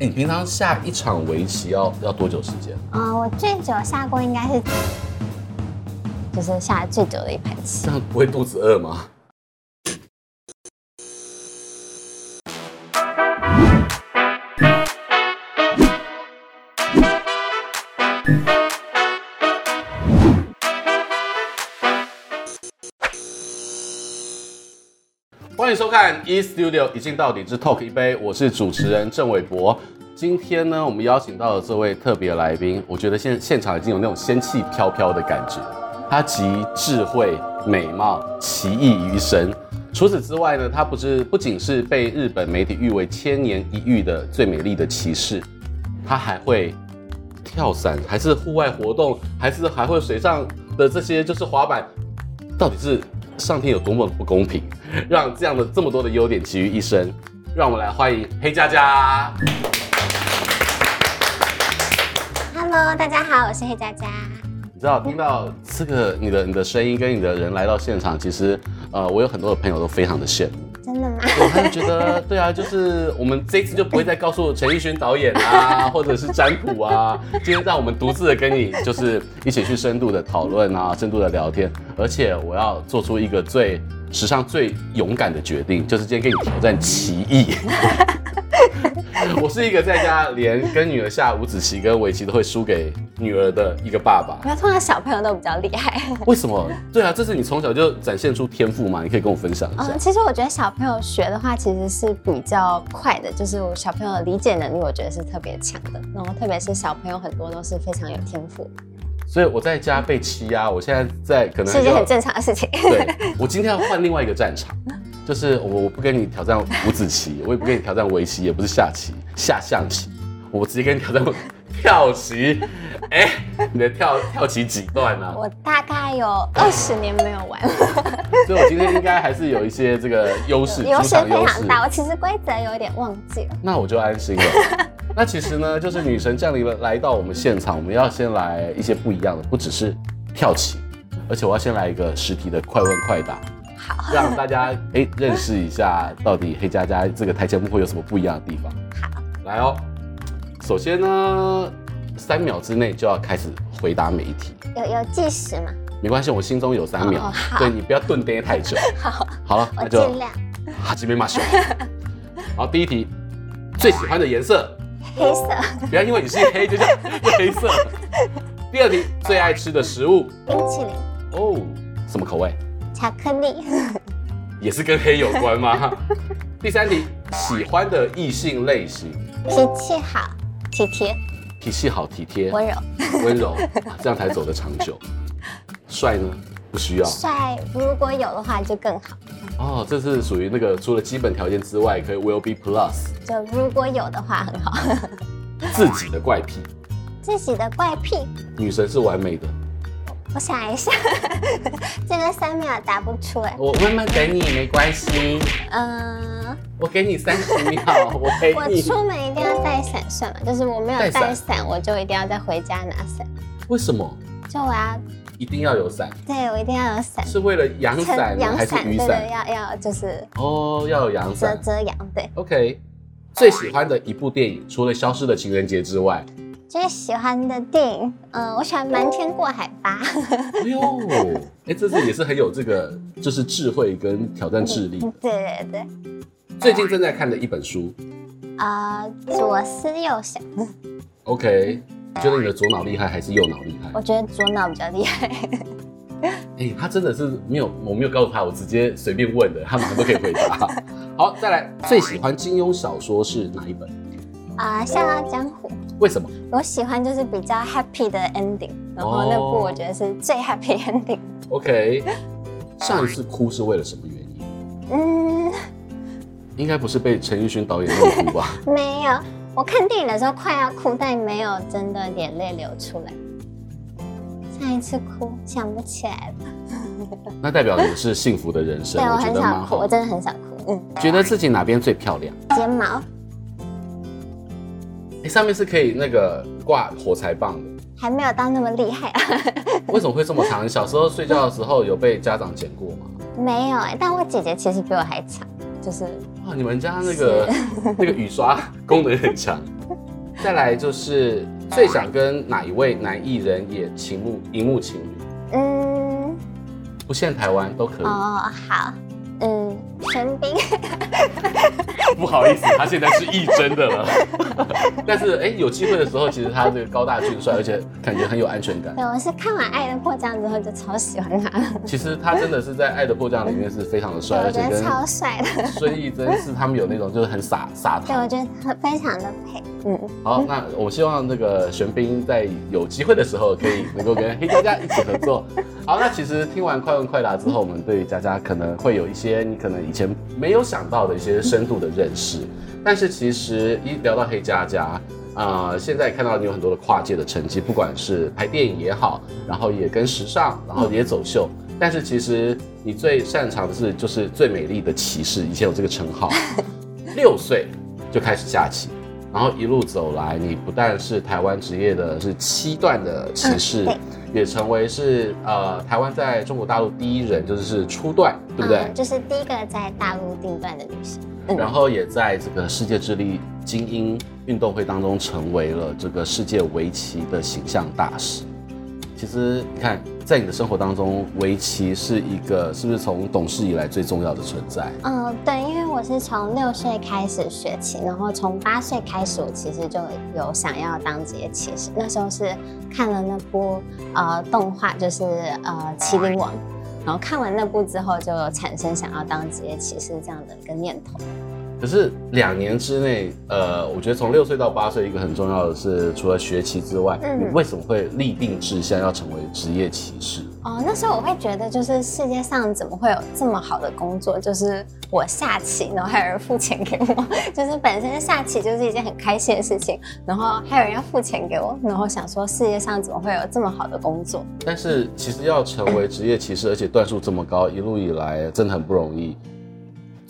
欸，你平常下一场围棋要要多久时间？啊、呃，我最久下过应该是，就是下最久的一盘棋。这样不会肚子饿吗？欢迎收看 E Studio 一镜到底之 Talk 一杯，我是主持人郑伟博。今天呢，我们邀请到的这位特别来宾，我觉得现现场已经有那种仙气飘飘的感觉。他集智慧、美貌、奇异于神。除此之外呢，他不是不仅是被日本媒体誉为千年一遇的最美丽的骑士，他还会跳伞，还是户外活动，还是还会水上的这些就是滑板，到底是？上天有多么不公平，让这样的这么多的优点集于一身，让我们来欢迎黑佳佳。Hello，大家好，我是黑佳佳。你知道听到这个你的你的声音跟你的人来到现场，其实呃，我有很多的朋友都非常的羡慕。真的吗？我还是觉得，对啊，就是我们这次就不会再告诉陈奕迅导演啊，或者是占卜啊，今天让我们独自的跟你就是一起去深度的讨论啊，深度的聊天，而且我要做出一个最史上最勇敢的决定，就是今天跟你挑战奇艺。我是一个在家连跟女儿下五子棋跟围棋都会输给女儿的一个爸爸。我通常小朋友都比较厉害。为什么？对啊，这是你从小就展现出天赋嘛？你可以跟我分享一下。嗯，其实我觉得小朋友学的话，其实是比较快的，就是我小朋友的理解能力，我觉得是特别强的。然后特别是小朋友很多都是非常有天赋。所以我在家被欺压，我现在在可能是一件很正常的事情。对，我今天要换另外一个战场。就是我，我不跟你挑战五子棋，我也不跟你挑战围棋，也不是下棋、下象棋，我直接跟你挑战跳棋。哎、欸，你的跳跳棋几段呢、啊？我大概有二十年没有玩了，所以我今天应该还是有一些这个优势，优势非常大。我其实规则有点忘记了，那我就安心了。那其实呢，就是女神降临了，来到我们现场，我们要先来一些不一样的，不只是跳棋，而且我要先来一个实体的快问快答。好，让大家 哎、欸、认识一下，到底黑佳佳这个台前幕后有什么不一样的地方？好，来哦。首先呢，三秒之内就要开始回答每一题。有有计时吗？没关系，我心中有三秒。哦、好，对，你不要顿呆太久。好，好了，我尽量。哈基米马修。好，第一题，最喜欢的颜色？黑色。不要因为你是黑就叫黑色。第二题，最爱吃的食物？冰淇淋。哦，什么口味？巧克力也是跟黑有关吗？第三题，喜欢的异性类型，脾气好，体贴，脾气好，体贴，温柔，温柔，这样才走得长久。帅呢？不需要。帅如果有的话就更好。哦，这是属于那个除了基本条件之外，可以 will be plus。就如果有的话很好。自己的怪癖，自己的怪癖，女神是完美的。我想一下，这个三秒答不出来。我慢慢给你，没关系。嗯、呃，我给你三十秒，我陪你。我出门一定要带伞算吗？就是我没有带伞，我就一定要再回家拿伞。为什么？就我要一定要有伞。对，我一定要有伞。是为了阳伞还是雨伞？对，要要就是哦，要有阳伞遮遮阳。对，OK。最喜欢的一部电影，除了《消失的情人节》之外。最喜欢的电影，嗯、呃，我喜欢《瞒天过海》吧。哎呦，哎，这次也是很有这个，就是智慧跟挑战智力。对对对。最近正在看的一本书，啊、呃，左思右想。OK，你觉得你的左脑厉害还是右脑厉害？我觉得左脑比较厉害。哎，他真的是没有，我没有告诉他，我直接随便问的，他马上都可以回答。好，再来，最喜欢金庸小说是哪一本？啊，《笑傲江湖》。为什么？我喜欢就是比较 happy 的 ending，然后那部我觉得是最 happy ending。OK，上一次哭是为了什么原因？嗯，应该不是被陈奕迅导演弄哭吧？没有，我看电影的时候快要哭，但没有真的眼泪流出来。上一次哭想不起来了。那代表你是幸福的人生。对，我很想哭，我真的很想哭。嗯，觉得自己哪边最漂亮？睫毛。哎，上面是可以那个挂火柴棒的，还没有到那么厉害啊。为什么会这么长？你小时候睡觉的时候有被家长剪过吗？没有哎，但我姐姐其实比我还长，就是。哇，你们家那个那个雨刷功能很强。再来就是最想跟哪一位男艺人也情幕荧幕情侣？嗯，不限台湾都可以。哦，好。嗯，玄彬，不好意思，他现在是艺真的了。但是哎、欸，有机会的时候，其实他这个高大俊帅，而且感觉很有安全感。对，我是看完《爱的迫降》之后就超喜欢他。其实他真的是在《爱的迫降》里面是非常的帅，而且超帅的。孙艺珍是他们有那种就是很洒洒。对，我觉得非常的配。嗯，好，那我希望那个玄彬在有机会的时候可以能够跟黑佳佳一起合作。好，那其实听完快问快答之后，我们对佳佳可能会有一些。你可能以前没有想到的一些深度的认识，但是其实一聊到黑佳佳，啊、现在看到你有很多的跨界的成绩，不管是拍电影也好，然后也跟时尚，然后也走秀，但是其实你最擅长的是就是最美丽的骑士，以前有这个称号，六岁就开始下棋。然后一路走来，你不但是台湾职业的是七段的棋士，嗯、也成为是呃台湾在中国大陆第一人，就是是初段，对不对？嗯、就是第一个在大陆定段的女性。嗯、然后也在这个世界智力精英运动会当中，成为了这个世界围棋的形象大使。其实你看，在你的生活当中，围棋是一个是不是从懂事以来最重要的存在？嗯，对，因为我是从六岁开始学棋，然后从八岁开始，我其实就有想要当职业棋士。那时候是看了那部呃动画，就是呃《麒麟王》，然后看完那部之后，就有产生想要当职业棋士这样的一个念头。可是两年之内，呃，我觉得从六岁到八岁，一个很重要的是，除了学棋之外，嗯、你为什么会立定志向要成为职业棋士？哦，那时候我会觉得，就是世界上怎么会有这么好的工作？就是我下棋，然后还有人付钱给我，就是本身下棋就是一件很开心的事情，然后还有人要付钱给我，然后想说世界上怎么会有这么好的工作？但是其实要成为职业棋士，而且段数这么高，一路以来真的很不容易。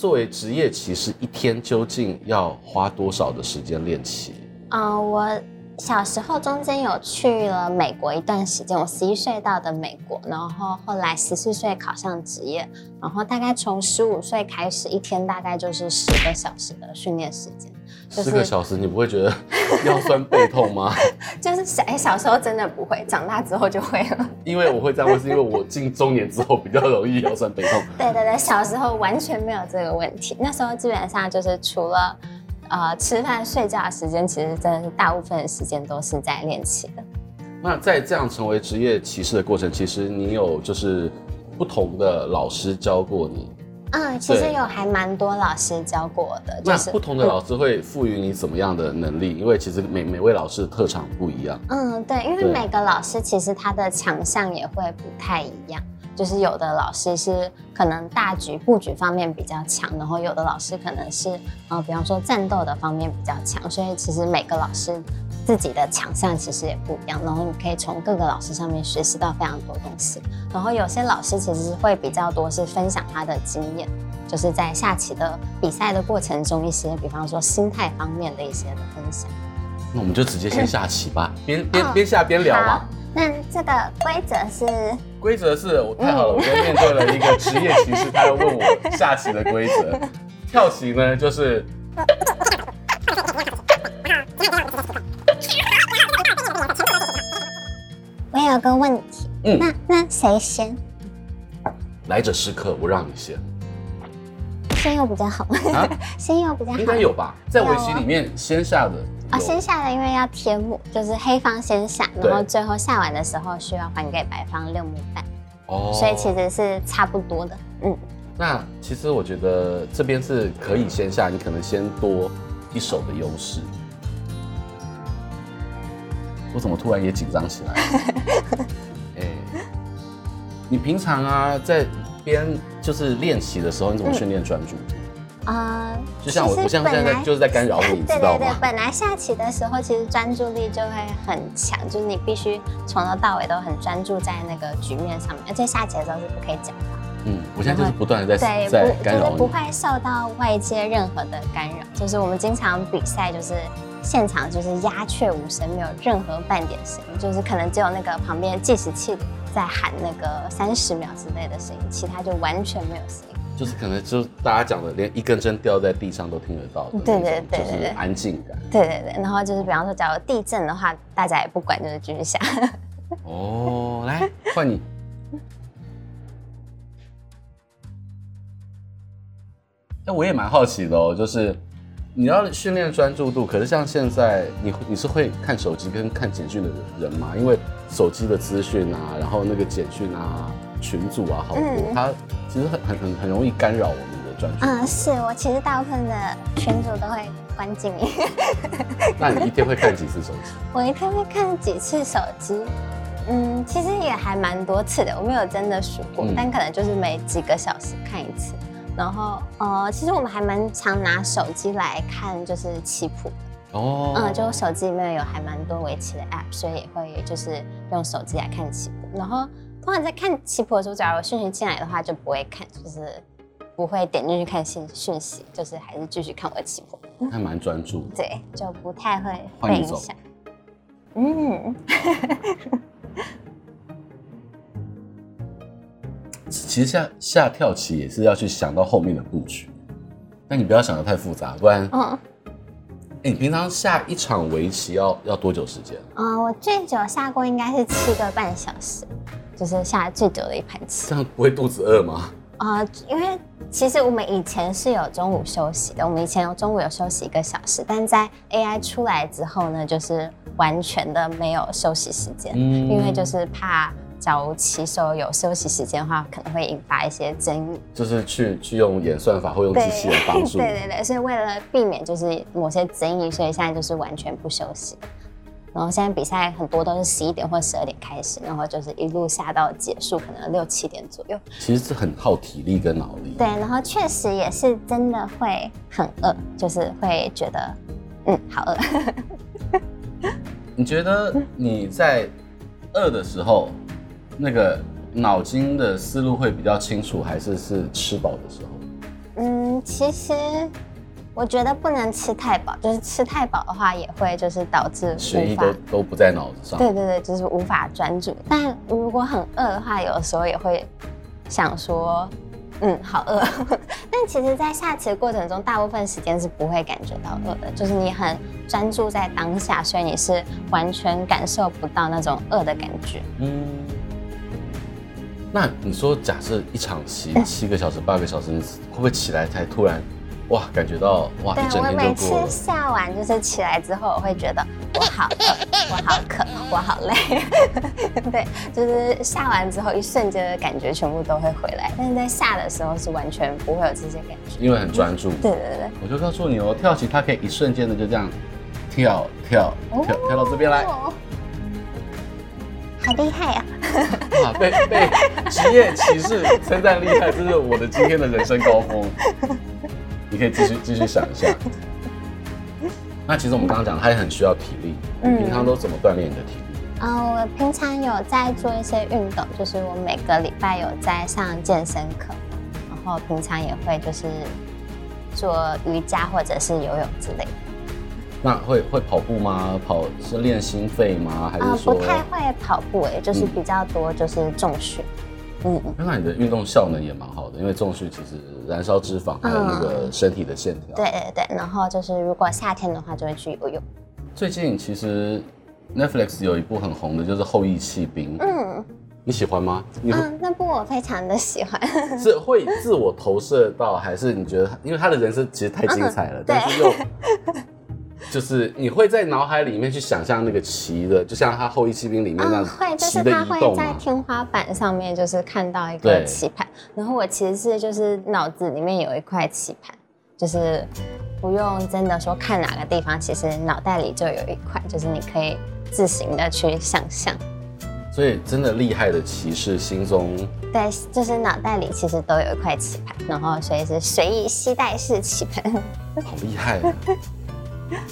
作为职业棋士，一天究竟要花多少的时间练棋？啊、我小时候中间有去了美国一段时间，我十一岁到的美国，然后后来十四岁考上职业，然后大概从十五岁开始，一天大概就是十个小时的训练时间。四、就是、个小时，你不会觉得 腰酸背痛吗？就是小哎，小时候真的不会，长大之后就会了。因为我会这样问，是因为我进中年之后比较容易腰酸背痛。对对对，小时候完全没有这个问题。那时候基本上就是除了呃吃饭睡觉的时间，其实真的是大部分的时间都是在练棋的。那在这样成为职业棋士的过程，其实你有就是不同的老师教过你。嗯，其实有还蛮多老师教过我的，就是那不同的老师会赋予你怎么样的能力？嗯、因为其实每每位老师的特长不一样。嗯，对，因为每个老师其实他的强项也会不太一样。就是有的老师是可能大局布局方面比较强，然后有的老师可能是呃，比方说战斗的方面比较强。所以其实每个老师自己的强项其实也不一样，然后你可以从各个老师上面学习到非常多东西。然后有些老师其实会比较多是分享他的经验，就是在下棋的比赛的过程中一些，比方说心态方面的一些的分享。那我们就直接先下棋吧，边边边下边聊吧。那这个规则是？规则是我太好了，我又面对了一个职业棋士，他要问我下棋的规则。跳棋呢，就是。我有个问题，嗯，那那谁先？来者是客，我让你先。先有比较好吗？先有比较好，应该有吧？在围棋里面，先下的啊，先下的因为要贴目，就是黑方先下，然后最后下完的时候需要还给白方六目半。哦，所以其实是差不多的。嗯，那其实我觉得这边是可以先下，你可能先多一手的优势。我怎么突然也紧张起来？哎，你平常啊，在边就是练习的时候，你怎么训练专注？啊、嗯，就像我，我像现在就是在干扰你，你知道吗？对对对，本来下棋的时候，其实专注力就会很强，就是你必须从头到尾都很专注在那个局面上面，而且下棋的时候是不可以讲话。嗯，我现在就是不断的在在干扰你，不会受到外界任何的干扰。就是我们经常比赛，就是。现场就是鸦雀无声，没有任何半点声音，就是可能只有那个旁边计时器在喊那个三十秒之类的声音，其他就完全没有声音。就是可能就大家讲的，连一根针掉在地上都听得到的，对对对，就是安静感。对对对，然后就是比方说，假如地震的话，大家也不管，就是继续下。哦，来换你。哎，我也蛮好奇的哦，就是你要训练专注度，可是像现在你你是会看手机跟看简讯的人吗？因为手机的资讯啊，然后那个简讯啊。群组啊，好多，嗯、它其实很很很很容易干扰我们的专注。嗯，是我其实大部分的群组都会关静音。那你一天会看几次手机？我一天会看几次手机？嗯，其实也还蛮多次的，我没有真的数过，嗯、但可能就是每几个小时看一次。然后，呃，其实我们还蛮常拿手机来看，就是棋谱。哦。嗯，就手机里面有还蛮多围棋的 App，所以也会就是用手机来看棋谱，然后。通常在看棋谱的时候，假如讯息进来的话，就不会看，就是不会点进去看信讯息，就是还是继续看我的棋谱。还蛮专注。对，就不太会被影响。嗯。其实下下跳棋也是要去想到后面的布局，但你不要想的太复杂，不然。嗯。欸、你平常下一场围棋要要多久时间？啊、呃，我最久下过应该是七个半小时。就是下最久的一盘棋，这样不会肚子饿吗？啊、呃，因为其实我们以前是有中午休息的，我们以前有中午有休息一个小时，但在 AI 出来之后呢，就是完全的没有休息时间，嗯、因为就是怕假如棋手有休息时间的话，可能会引发一些争议，就是去去用演算法或用机器来帮助，对对对，所以为了避免就是某些争议，所以现在就是完全不休息。然后现在比赛很多都是十一点或十二点开始，然后就是一路下到结束，可能六七点左右。其实是很耗体力跟脑力。对，然后确实也是真的会很饿，就是会觉得，嗯，好饿。你觉得你在饿的时候，那个脑筋的思路会比较清楚，还是是吃饱的时候？嗯，其实。我觉得不能吃太饱，就是吃太饱的话，也会就是导致血液都都不在脑子上。对对对，就是无法专注。但如果很饿的话，有的时候也会想说，嗯，好饿。但其实，在下棋的过程中，大部分时间是不会感觉到饿的，就是你很专注在当下，所以你是完全感受不到那种饿的感觉。嗯。那你说，假设一场棋七个小时、八个小时，你会不会起来才突然？哇，感觉到哇！对，我每次下完就是起来之后，我会觉得我好饿，我好渴，我好累。对，就是下完之后一瞬间的感觉全部都会回来，但是在下的时候是完全不会有这些感觉，因为很专注。对对对，我就告诉你哦，跳棋它可以一瞬间的就这样跳跳跳跳到这边来，好厉害啊！啊，被被职业歧视称赞厉害，这是我的今天的人生高峰。你可以继续继续想一下。那其实我们刚刚讲，它也很需要体力。你平常都怎么锻炼你的体力？嗯、呃，我平常有在做一些运动，就是我每个礼拜有在上健身课，然后平常也会就是做瑜伽或者是游泳之类的。那会会跑步吗？跑是练心肺吗？还是说、呃、不太会跑步？哎，就是比较多就是重训。嗯，那你的运动效能也蛮好的，因为重训其实燃烧脂肪，还有那个身体的线条。对对对，然后就是如果夏天的话，就会去游泳。最近其实 Netflix 有一部很红的，就是《后羿弃兵》。嗯，你喜欢吗？嗯，那部我非常的喜欢。是会自我投射到，还是你觉得，因为他的人生其实太精彩了，嗯、但是又。就是你会在脑海里面去想象那个棋的，就像他《后羿骑兵》里面那样棋的移动、嗯、会，就是他会在天花板上面就是看到一个棋盘，然后我其实是就是脑子里面有一块棋盘，就是不用真的说看哪个地方，其实脑袋里就有一块，就是你可以自行的去想象。所以真的厉害的骑士心中，对，就是脑袋里其实都有一块棋盘，然后所以是随意携带式棋盘。好厉害啊！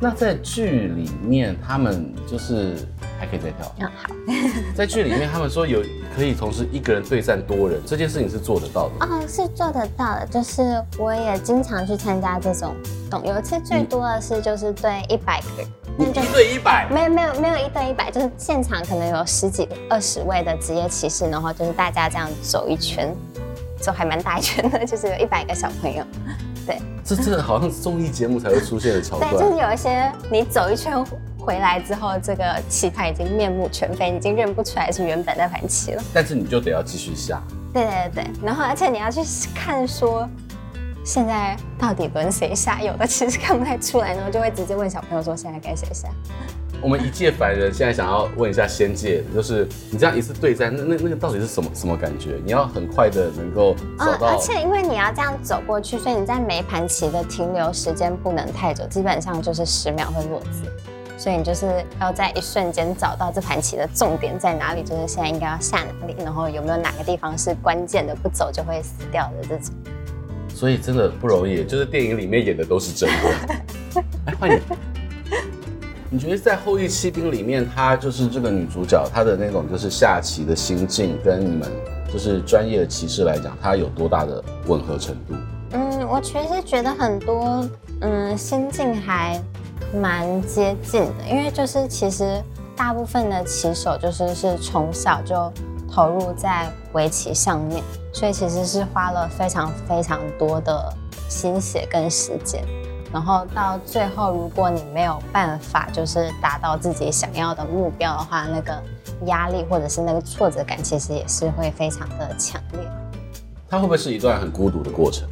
那在剧里面，他们就是还可以再跳。嗯，好。在剧里面，他们说有可以同时一个人对战多人，这件事情是做得到的。哦，是做得到的。就是我也经常去参加这种，懂？有一次最多的是就是对一百个人，你一对一百？没有没有没有一对一百，就是现场可能有十几二十位的职业骑士，然后就是大家这样走一圈，走还蛮大一圈的，就是有一百个小朋友。对，这这好像是综艺节目才会出现的桥段。对，就是有一些你走一圈回来之后，这个棋盘已经面目全非，你已经认不出来是原本那盘棋了。但是你就得要继续下。对对对，然后而且你要去看说，现在到底轮谁下？有的其实看不太出来，然后就会直接问小朋友说，现在该谁下？我们一介凡人现在想要问一下仙界，就是你这样一次对战，那那那个到底是什么什么感觉？你要很快的能够找到，嗯，而且因为你要这样走过去，所以你在每盘棋的停留时间不能太久，基本上就是十秒会落子，所以你就是要在一瞬间找到这盘棋的重点在哪里，就是现在应该要下哪里，然后有没有哪个地方是关键的，不走就会死掉的这种。所以真的不容易，就是电影里面演的都是真的。来换你。你觉得在《后翼弃兵》里面，她就是这个女主角，她的那种就是下棋的心境，跟你们就是专业的棋士来讲，她有多大的吻合程度？嗯，我其实觉得很多，嗯，心境还蛮接近的，因为就是其实大部分的棋手就是是从小就投入在围棋上面，所以其实是花了非常非常多的心血跟时间。然后到最后，如果你没有办法就是达到自己想要的目标的话，那个压力或者是那个挫折感，其实也是会非常的强烈。它会不会是一段很孤独的过程？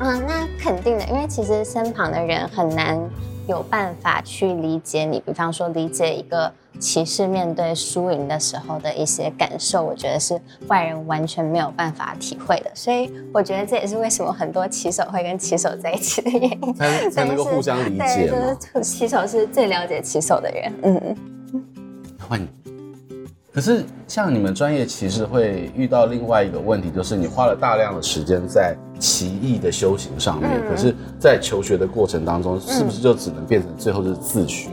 嗯，那肯定的，因为其实身旁的人很难有办法去理解你，比方说理解一个。棋士面对输赢的时候的一些感受，我觉得是外人完全没有办法体会的。所以我觉得这也是为什么很多棋手会跟棋手在一起的原因，才 才能够互相理解。对，就是 棋手是最了解棋手的人。嗯，换你。可是像你们专业骑士会遇到另外一个问题，就是你花了大量的时间在棋艺的修行上面，嗯、可是，在求学的过程当中，是不是就只能变成最后就是自学？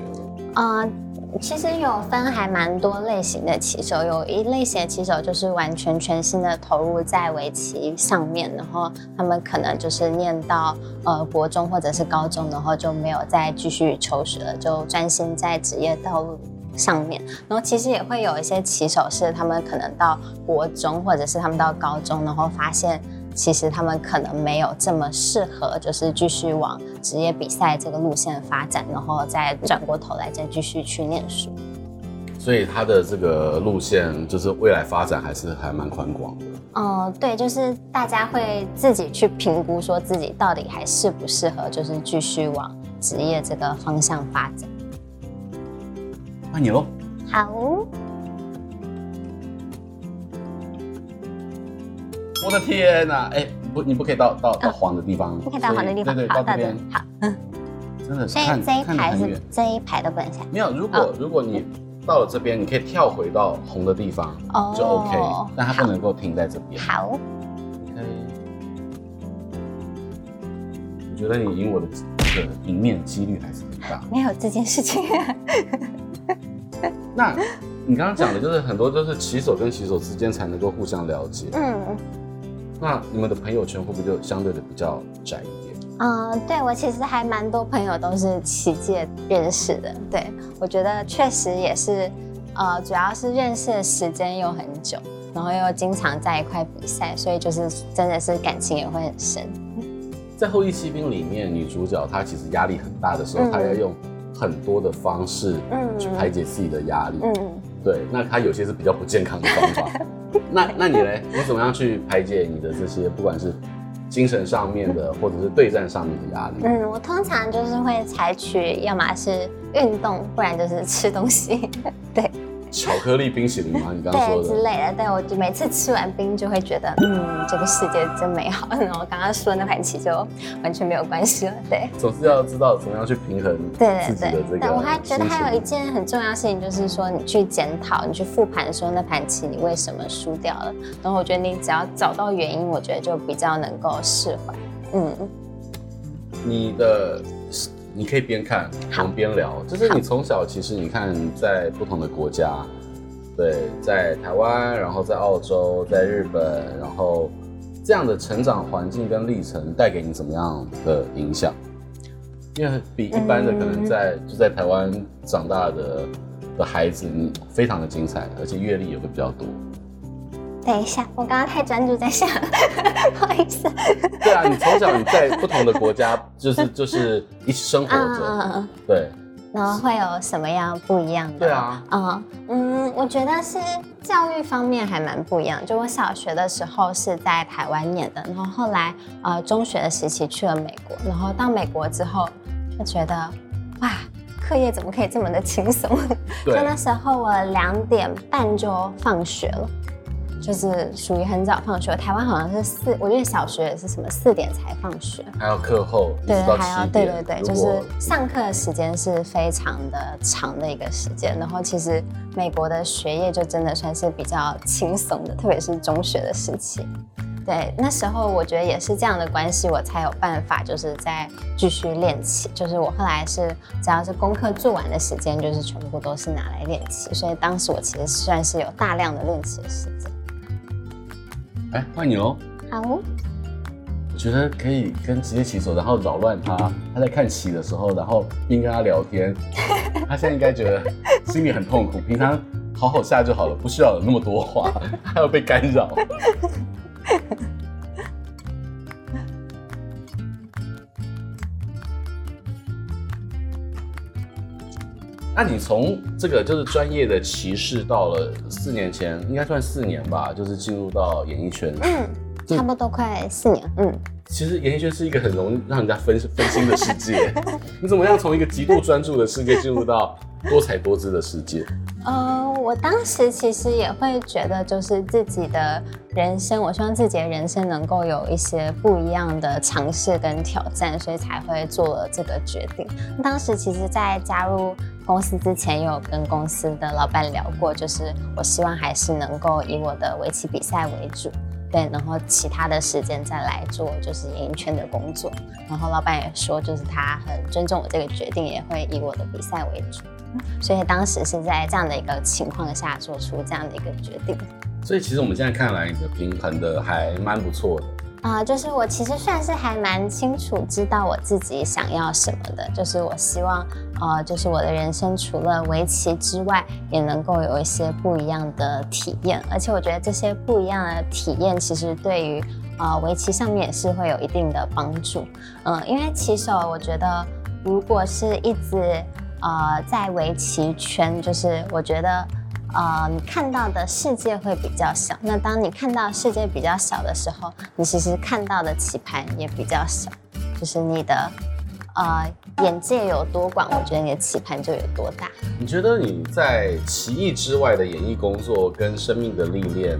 啊、嗯。呃其实有分还蛮多类型的棋手，有一类型的棋手就是完全全心的投入在围棋上面，然后他们可能就是念到呃国中或者是高中，然后就没有再继续求学了，就专心在职业道路上面。然后其实也会有一些棋手是他们可能到国中或者是他们到高中，然后发现。其实他们可能没有这么适合，就是继续往职业比赛这个路线发展，然后再转过头来再继续去念书。所以他的这个路线就是未来发展还是还蛮宽广的。嗯、呃，对，就是大家会自己去评估，说自己到底还适不适合，就是继续往职业这个方向发展。换你喽。好。我的天哪！哎，不，你不可以到到到黄的地方，不可以到黄的地方。对对，到这边。好，嗯，真的。所以这一排是这一排都不能下。没有，如果如果你到了这边，你可以跳回到红的地方，就 OK。但它不能够停在这边。好。可以。我觉得你赢我的这个赢面几率还是很大。没有这件事情。那你刚刚讲的就是很多都是棋手跟棋手之间才能够互相了解。嗯。那你们的朋友圈会不会就相对的比较窄一点？嗯，对，我其实还蛮多朋友都是奇界认识的。对，我觉得确实也是，呃，主要是认识的时间又很久，然后又经常在一块比赛，所以就是真的是感情也会很深。在《后翼弃兵》里面，女主角她其实压力很大的时候，嗯、她要用很多的方式去排解自己的压力。嗯，对，那她有些是比较不健康的方法。那那你嘞？你怎么样去排解你的这些，不管是精神上面的，或者是对战上面的压力？嗯，我通常就是会采取，要么是运动，不然就是吃东西。对。巧克力冰淇淋吗？你刚刚说之类的。对，我就每次吃完冰就会觉得，嗯，这个世界真美好。然后刚刚说的那盘棋就完全没有关系了。对。总是要知道怎么样去平衡自己的这个。对对对。但我还觉得还有一件很重要的事情，就是说你去检讨，你去复盘说那盘棋你为什么输掉了。然后我觉得你只要找到原因，我觉得就比较能够释怀。嗯。你的。你可以边看，我们边聊。就是你从小其实你看在不同的国家，对，在台湾，然后在澳洲，在日本，然后这样的成长环境跟历程带给你怎么样的影响？因为比一般的可能在、嗯、就在台湾长大的的孩子，你非常的精彩，而且阅历也会比较多。等一下，我刚刚太专注在想，不好意思。对啊，你从小你在不同的国家，就是 就是一起生活着，嗯、对。然后会有什么样不一样的？对啊，嗯嗯，我觉得是教育方面还蛮不一样。就我小学的时候是在台湾念的，然后后来呃中学的时期去了美国，然后到美国之后就觉得哇，课业怎么可以这么的轻松？对就那时候我两点半就放学了。就是属于很早放学，台湾好像是四，我觉得小学也是什么四点才放学，还有课后，对，还要对对对，就是上课时间是非常的长的一个时间。然后其实美国的学业就真的算是比较轻松的，特别是中学的时期。对，那时候我觉得也是这样的关系，我才有办法就是在继续练琴。就是我后来是只要是功课做完的时间，就是全部都是拿来练琴。所以当时我其实算是有大量的练习的时间。哎，换你喽！好，我觉得可以跟职业棋手，然后扰乱他。他在看棋的时候，然后边跟他聊天。他现在应该觉得心里很痛苦。平常好好下就好了，不需要有那么多话，还要被干扰。那你从这个就是专业的骑士，到了四年前，应该算四年吧，就是进入到演艺圈。嗯，差不多快四年。嗯，其实演艺圈是一个很容易让人家分分心的世界。你怎么样从一个极度专注的世界进入到多彩多姿的世界？呃，我当时其实也会觉得，就是自己的人生，我希望自己的人生能够有一些不一样的尝试跟挑战，所以才会做了这个决定。当时其实，在加入公司之前，有跟公司的老板聊过，就是我希望还是能够以我的围棋比赛为主，对，然后其他的时间再来做就是演艺圈的工作。然后老板也说，就是他很尊重我这个决定，也会以我的比赛为主。所以当时是在这样的一个情况下做出这样的一个决定。所以其实我们现在看来，你的平衡的还蛮不错的。啊、就是我其实算是还蛮清楚知道我自己想要什么的。就是我希望，呃，就是我的人生除了围棋之外，也能够有一些不一样的体验。而且我觉得这些不一样的体验，其实对于呃围棋上面也是会有一定的帮助。嗯、因为棋手，我觉得如果是一直。呃，在围棋圈，就是我觉得，呃，你看到的世界会比较小。那当你看到世界比较小的时候，你其实看到的棋盘也比较小。就是你的，呃，眼界有多广，我觉得你的棋盘就有多大。你觉得你在棋艺之外的演艺工作跟生命的历练，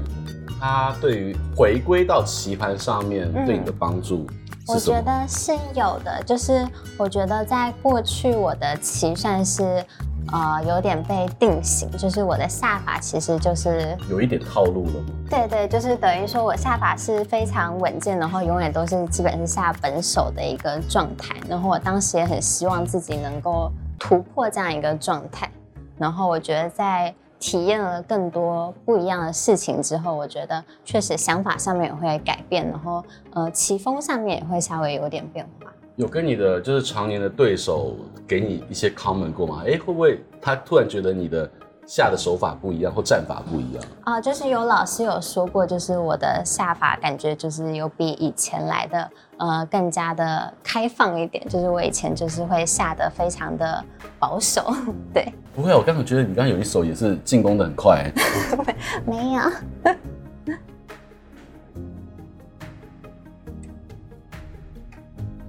它对于回归到棋盘上面对你的帮助？嗯我觉得是有的，就是我觉得在过去我的棋算是，呃，有点被定型，就是我的下法其实就是有一点套路了吗？对对，就是等于说我下法是非常稳健，然后永远都是基本是下本手的一个状态。然后我当时也很希望自己能够突破这样一个状态。然后我觉得在。体验了更多不一样的事情之后，我觉得确实想法上面也会改变，然后呃，棋风上面也会稍微有点变化。有跟你的就是常年的对手给你一些 comment 过吗？哎，会不会他突然觉得你的下的手法不一样或战法不一样？啊、呃，就是有老师有说过，就是我的下法感觉就是有比以前来的呃更加的开放一点，就是我以前就是会下的非常的保守，对。不会，我刚刚觉得你刚刚有一手也是进攻的很快。没有。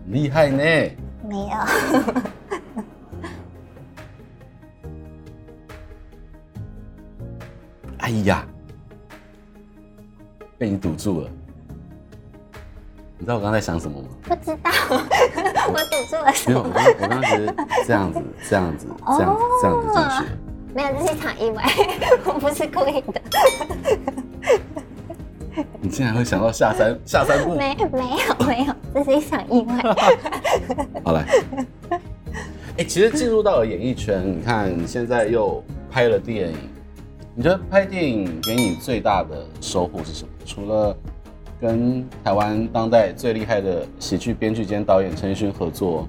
厉害呢。没有。哎呀，被你堵住了。你知道我刚刚在想什么吗？不知道，我堵住了什么？没有，我刚我刚刚是这样子，这样子，这样子，这样子进去。没有，这是一场意外，我不是故意的。你竟然会想到下三下三步？没，没有，没有，这是一场意外。好来，哎，其实进入到了演艺圈，你看你现在又拍了电影，你觉得拍电影给你最大的收获是什么？除了跟台湾当代最厉害的喜剧编剧兼导演陈奕迅合作，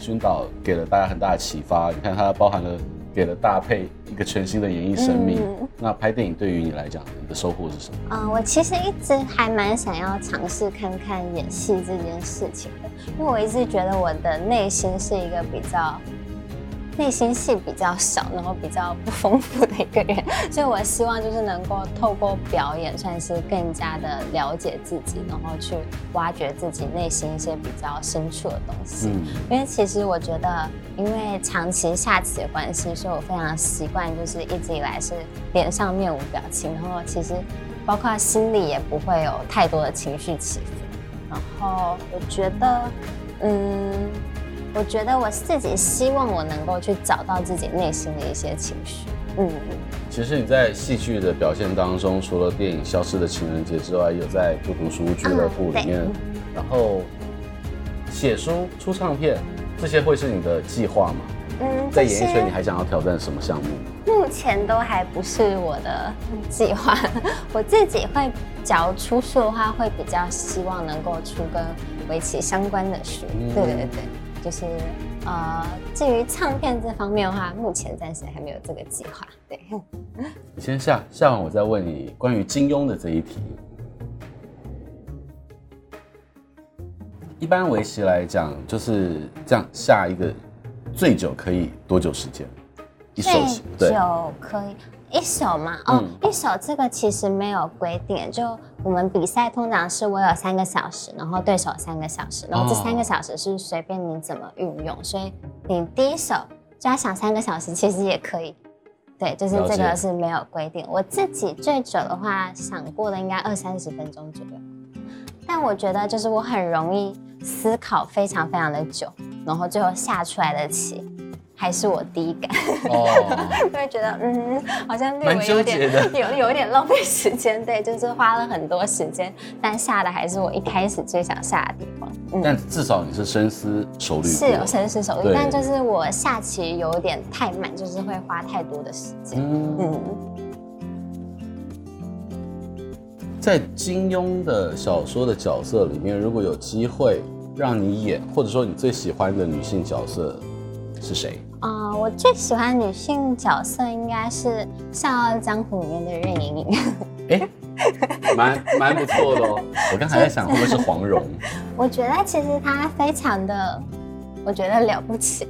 薰导给了大家很大的启发。你看，它包含了给了大配一个全新的演艺生命。嗯、那拍电影对于你来讲，你的收获是什么？嗯，我其实一直还蛮想要尝试看看演戏这件事情的，因为我一直觉得我的内心是一个比较。内心戏比较少，然后比较不丰富的一个人，所以我希望就是能够透过表演，算是更加的了解自己，然后去挖掘自己内心一些比较深处的东西。嗯，因为其实我觉得，因为长期下棋的关系，所以我非常习惯，就是一直以来是脸上面无表情，然后其实包括心里也不会有太多的情绪起伏。然后我觉得，嗯。我觉得我自己希望我能够去找到自己内心的一些情绪。嗯，其实你在戏剧的表现当中，除了电影《消失的情人节》之外，有在不读书俱乐部里面，嗯、然后写书、出唱片，这些会是你的计划吗？嗯，在演艺圈你还想要挑战什么项目？目前都还不是我的计划。我自己会，假如出书的话，会比较希望能够出跟围棋相关的书。嗯、对对对。就是呃，至于唱片这方面的话，目前暂时还没有这个计划。对，你先下下完，我再问你关于金庸的这一题。一般围棋来讲，就是这样下一个最久可以多久时间？一手最久可以。一手嘛，哦，嗯、一手这个其实没有规定，就我们比赛通常是我有三个小时，然后对手三个小时，然后这三个小时是随便你怎么运用，哦、所以你第一手就要想三个小时，其实也可以，对，就是这个是没有规定。我自己最久的话想过的应该二三十分钟左右，但我觉得就是我很容易思考非常非常的久，然后最后下出来的棋。还是我第一感，哦，会觉得嗯，好像略微有点 有有一点浪费时间，对，就是花了很多时间，但下的还是我一开始最想下的地方。嗯、但至少你是深思熟虑，是有深思熟虑，但就是我下棋有点太慢，就是会花太多的时间。嗯，嗯。在金庸的小说的角色里面，如果有机会让你演，或者说你最喜欢的女性角色是谁？啊、呃，我最喜欢女性角色应该是《笑傲江湖》里面的任盈盈。哎，蛮蛮不错的哦。我刚才在想会不会是黄蓉？我觉得其实她非常的，我觉得了不起。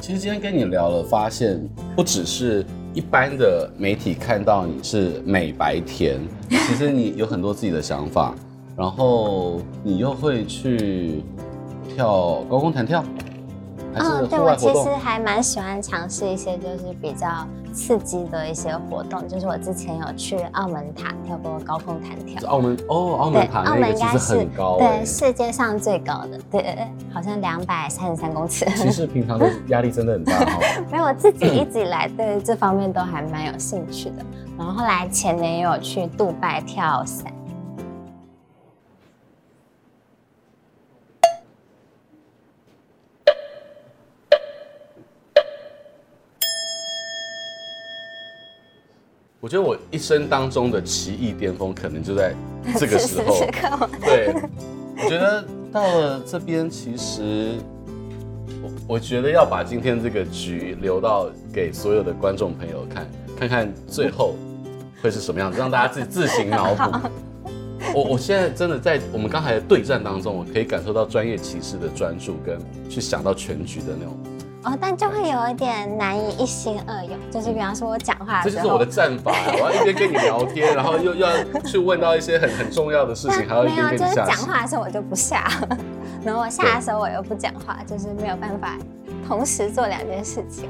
其实今天跟你聊了，发现不只是一般的媒体看到你是美白甜，其实你有很多自己的想法，然后你又会去。跳高空弹跳，还是嗯，对，我其实还蛮喜欢尝试一些就是比较刺激的一些活动。就是我之前有去澳门塔跳过高空弹跳。澳门哦，澳门塔那个其实很高，欸，对，世界上最高的，对，好像两百三十三公尺。其实平常的 压力真的很大哈。没有，我自己一直以来对这方面都还蛮有兴趣的。然后后来前年也有去杜拜跳伞。我觉得我一生当中的棋艺巅峰，可能就在这个 时候。对，我觉得到了这边，其实我我觉得要把今天这个局留到给所有的观众朋友看，看看最后会是什么样子，让大家自己自行脑补。我我现在真的在我们刚才的对战当中，我可以感受到专业棋士的专注，跟去想到全局的那种。哦，但就会有一点难以一心二用，就是比方说我讲话这就是我的战法，我要一边跟你聊天，然后又要去问到一些很很重要的事情，还要一边跟你下。没有，就是讲话的时候我就不下，然后我下的时候我又不讲话，就是没有办法同时做两件事情。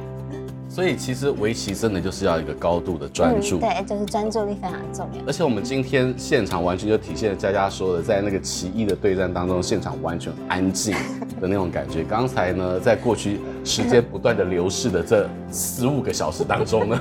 所以其实围棋真的就是要一个高度的专注，嗯，对，就是专注力非常重要。而且我们今天现场完全就体现了佳佳说的，在那个棋艺的对战当中，现场完全安静的那种感觉。刚才呢，在过去时间不断的流逝的这十五个小时当中呢，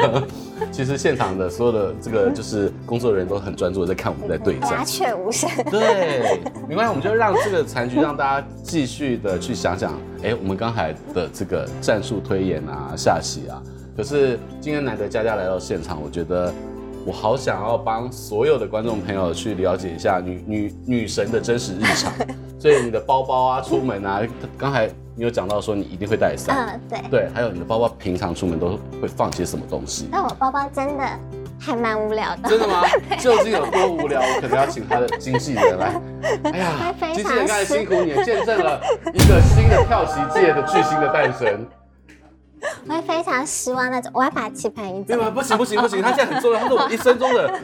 其实现场的所有的这个就是工作人员都很专注的在看我们在对战，鸦雀无声。对，没关系，我们就让这个残局让大家继续的去想想。哎，我们刚才的这个战术推演啊，下棋啊，可是今天难得佳佳来到现场，我觉得我好想要帮所有的观众朋友去了解一下女女女神的真实日常。所以你的包包啊，出门啊，刚才你有讲到说你一定会带伞，嗯，对，对，还有你的包包平常出门都会放些什么东西？但我包包真的还蛮无聊的。真的吗？究竟有多无聊？我可能要请他的经纪人来。哎呀，经纪人刚才辛苦你，见证了一个新的跳棋界的巨星的诞生。我会非常失望那种，我要把棋盘移走。对吗？不行不行不行，他现在很重要，他是我一生中的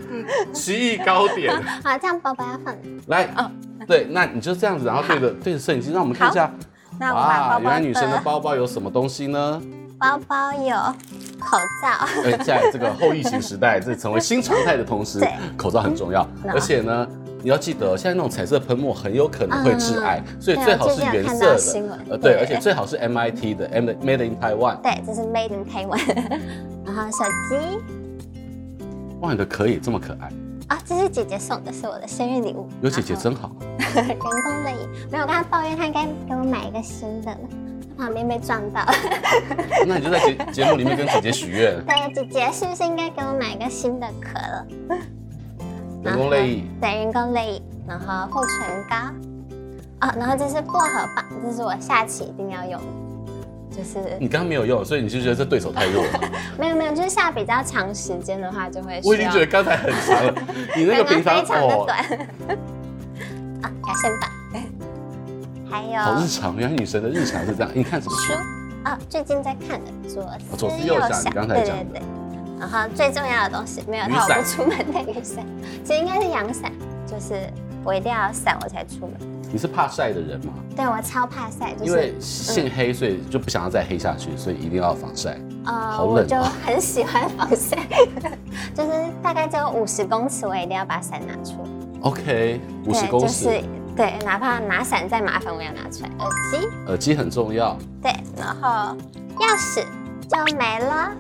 奇艺高点。好，这样包包要放来。哦，对，那你就这样子，然后对着对着摄影机，让我们看一下。那我把包包。原来女生的包包有什么东西呢？包包有口罩。哎，在这个后疫情时代，这成为新常态的同时，口罩很重要，而且呢。你要记得，现在那种彩色喷墨很有可能会致癌，嗯、所以最好是原色的。呃，对，而且最好是 MIT 的，Made in Taiwan。对，这是 Made in Taiwan。然后手机，哇，你的壳也这么可爱啊！这是姐姐送的，是我的生日礼物。有姐姐真好。人工泪液，没有，我跟她抱怨，她应该给我买一个新的。她旁边被撞到。那你就在节 节目里面跟姐姐许愿。对，姐姐是不是应该给我买一个新的壳了？人工泪液，对，人工泪液，然后护唇膏，啊，然后这是薄荷棒，这是我下期一定要用的，就是你刚刚没有用，所以你就觉得这对手太弱了？没有没有，就是下比较长时间的话就会。我已经觉得刚才很长了，你那个平常非常的短。啊，牙线棒，还有。好日常，原来女神的日常是这样。你看什么书？啊，最近在看的左思左思右想，你刚才讲的。对对对。然后最重要的东西没有它我不出门的雨伞，其实应该是阳伞，就是我一定要伞我才出门。你是怕晒的人吗？对，我超怕晒，就是因为性黑，所以就不想要再黑下去，所以一定要防晒。呃，好冷，我就很喜欢防晒，就是大概只有五十公尺，我一定要把伞拿出来。OK，五十公尺，就是对，哪怕拿伞再麻烦，我也要拿出来。耳机，耳机很重要。对，然后钥匙就没了。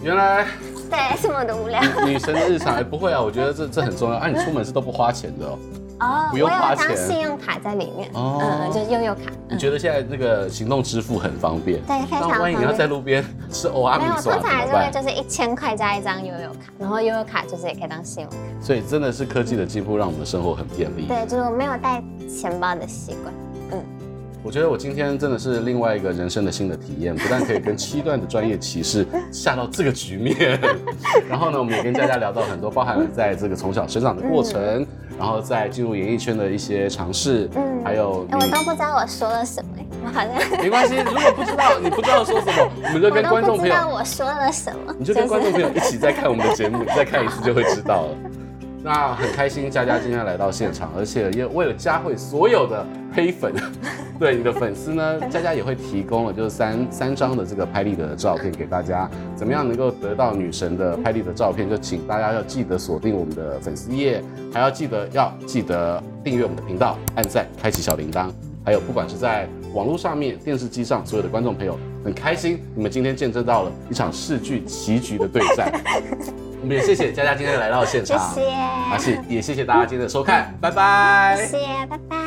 原来。对，这么的无聊。女生的日常，哎，不会啊，我觉得这这很重要。啊，你出门是都不花钱的哦。哦，不用花钱。我有张信用卡在里面。哦。嗯，就是悠游卡。你觉得现在这个行动支付很方便？对，非常方便。万一你要在路边吃欧阿米？没有，通常还是会就是一千块加一张悠游卡，然后悠游卡就是也可以当信用卡。所以真的是科技的进步，让我们的生活很便利。对，就是我没有带钱包的习惯。嗯。我觉得我今天真的是另外一个人生的新的体验，不但可以跟七段的专业棋士下到这个局面，然后呢，我们也跟佳佳聊到很多，包含了在这个从小成长的过程，嗯、然后再进入演艺圈的一些尝试，嗯，还有我都不知道我说了什么，我好像。没关系，如果不知道你不知道说什么，我们就跟观众朋友，我，我说了什么，你就跟观众朋友一起再看我们的节目，再看一次就会知道了。那很开心，佳佳今天来到现场，而且也为了嘉慧所有的黑粉，对你的粉丝呢，佳佳也会提供了就是三三张的这个拍立得的照片给大家。怎么样能够得到女神的拍立得照片？就请大家要记得锁定我们的粉丝页，还要记得要记得订阅我们的频道，按赞，开启小铃铛。还有不管是在网络上面、电视机上，所有的观众朋友很开心，你们今天见证到了一场视剧棋局的对战。我们也谢谢佳佳今天来到现场，谢谢，而且也谢谢大家今天的收看，拜拜，谢谢，拜拜。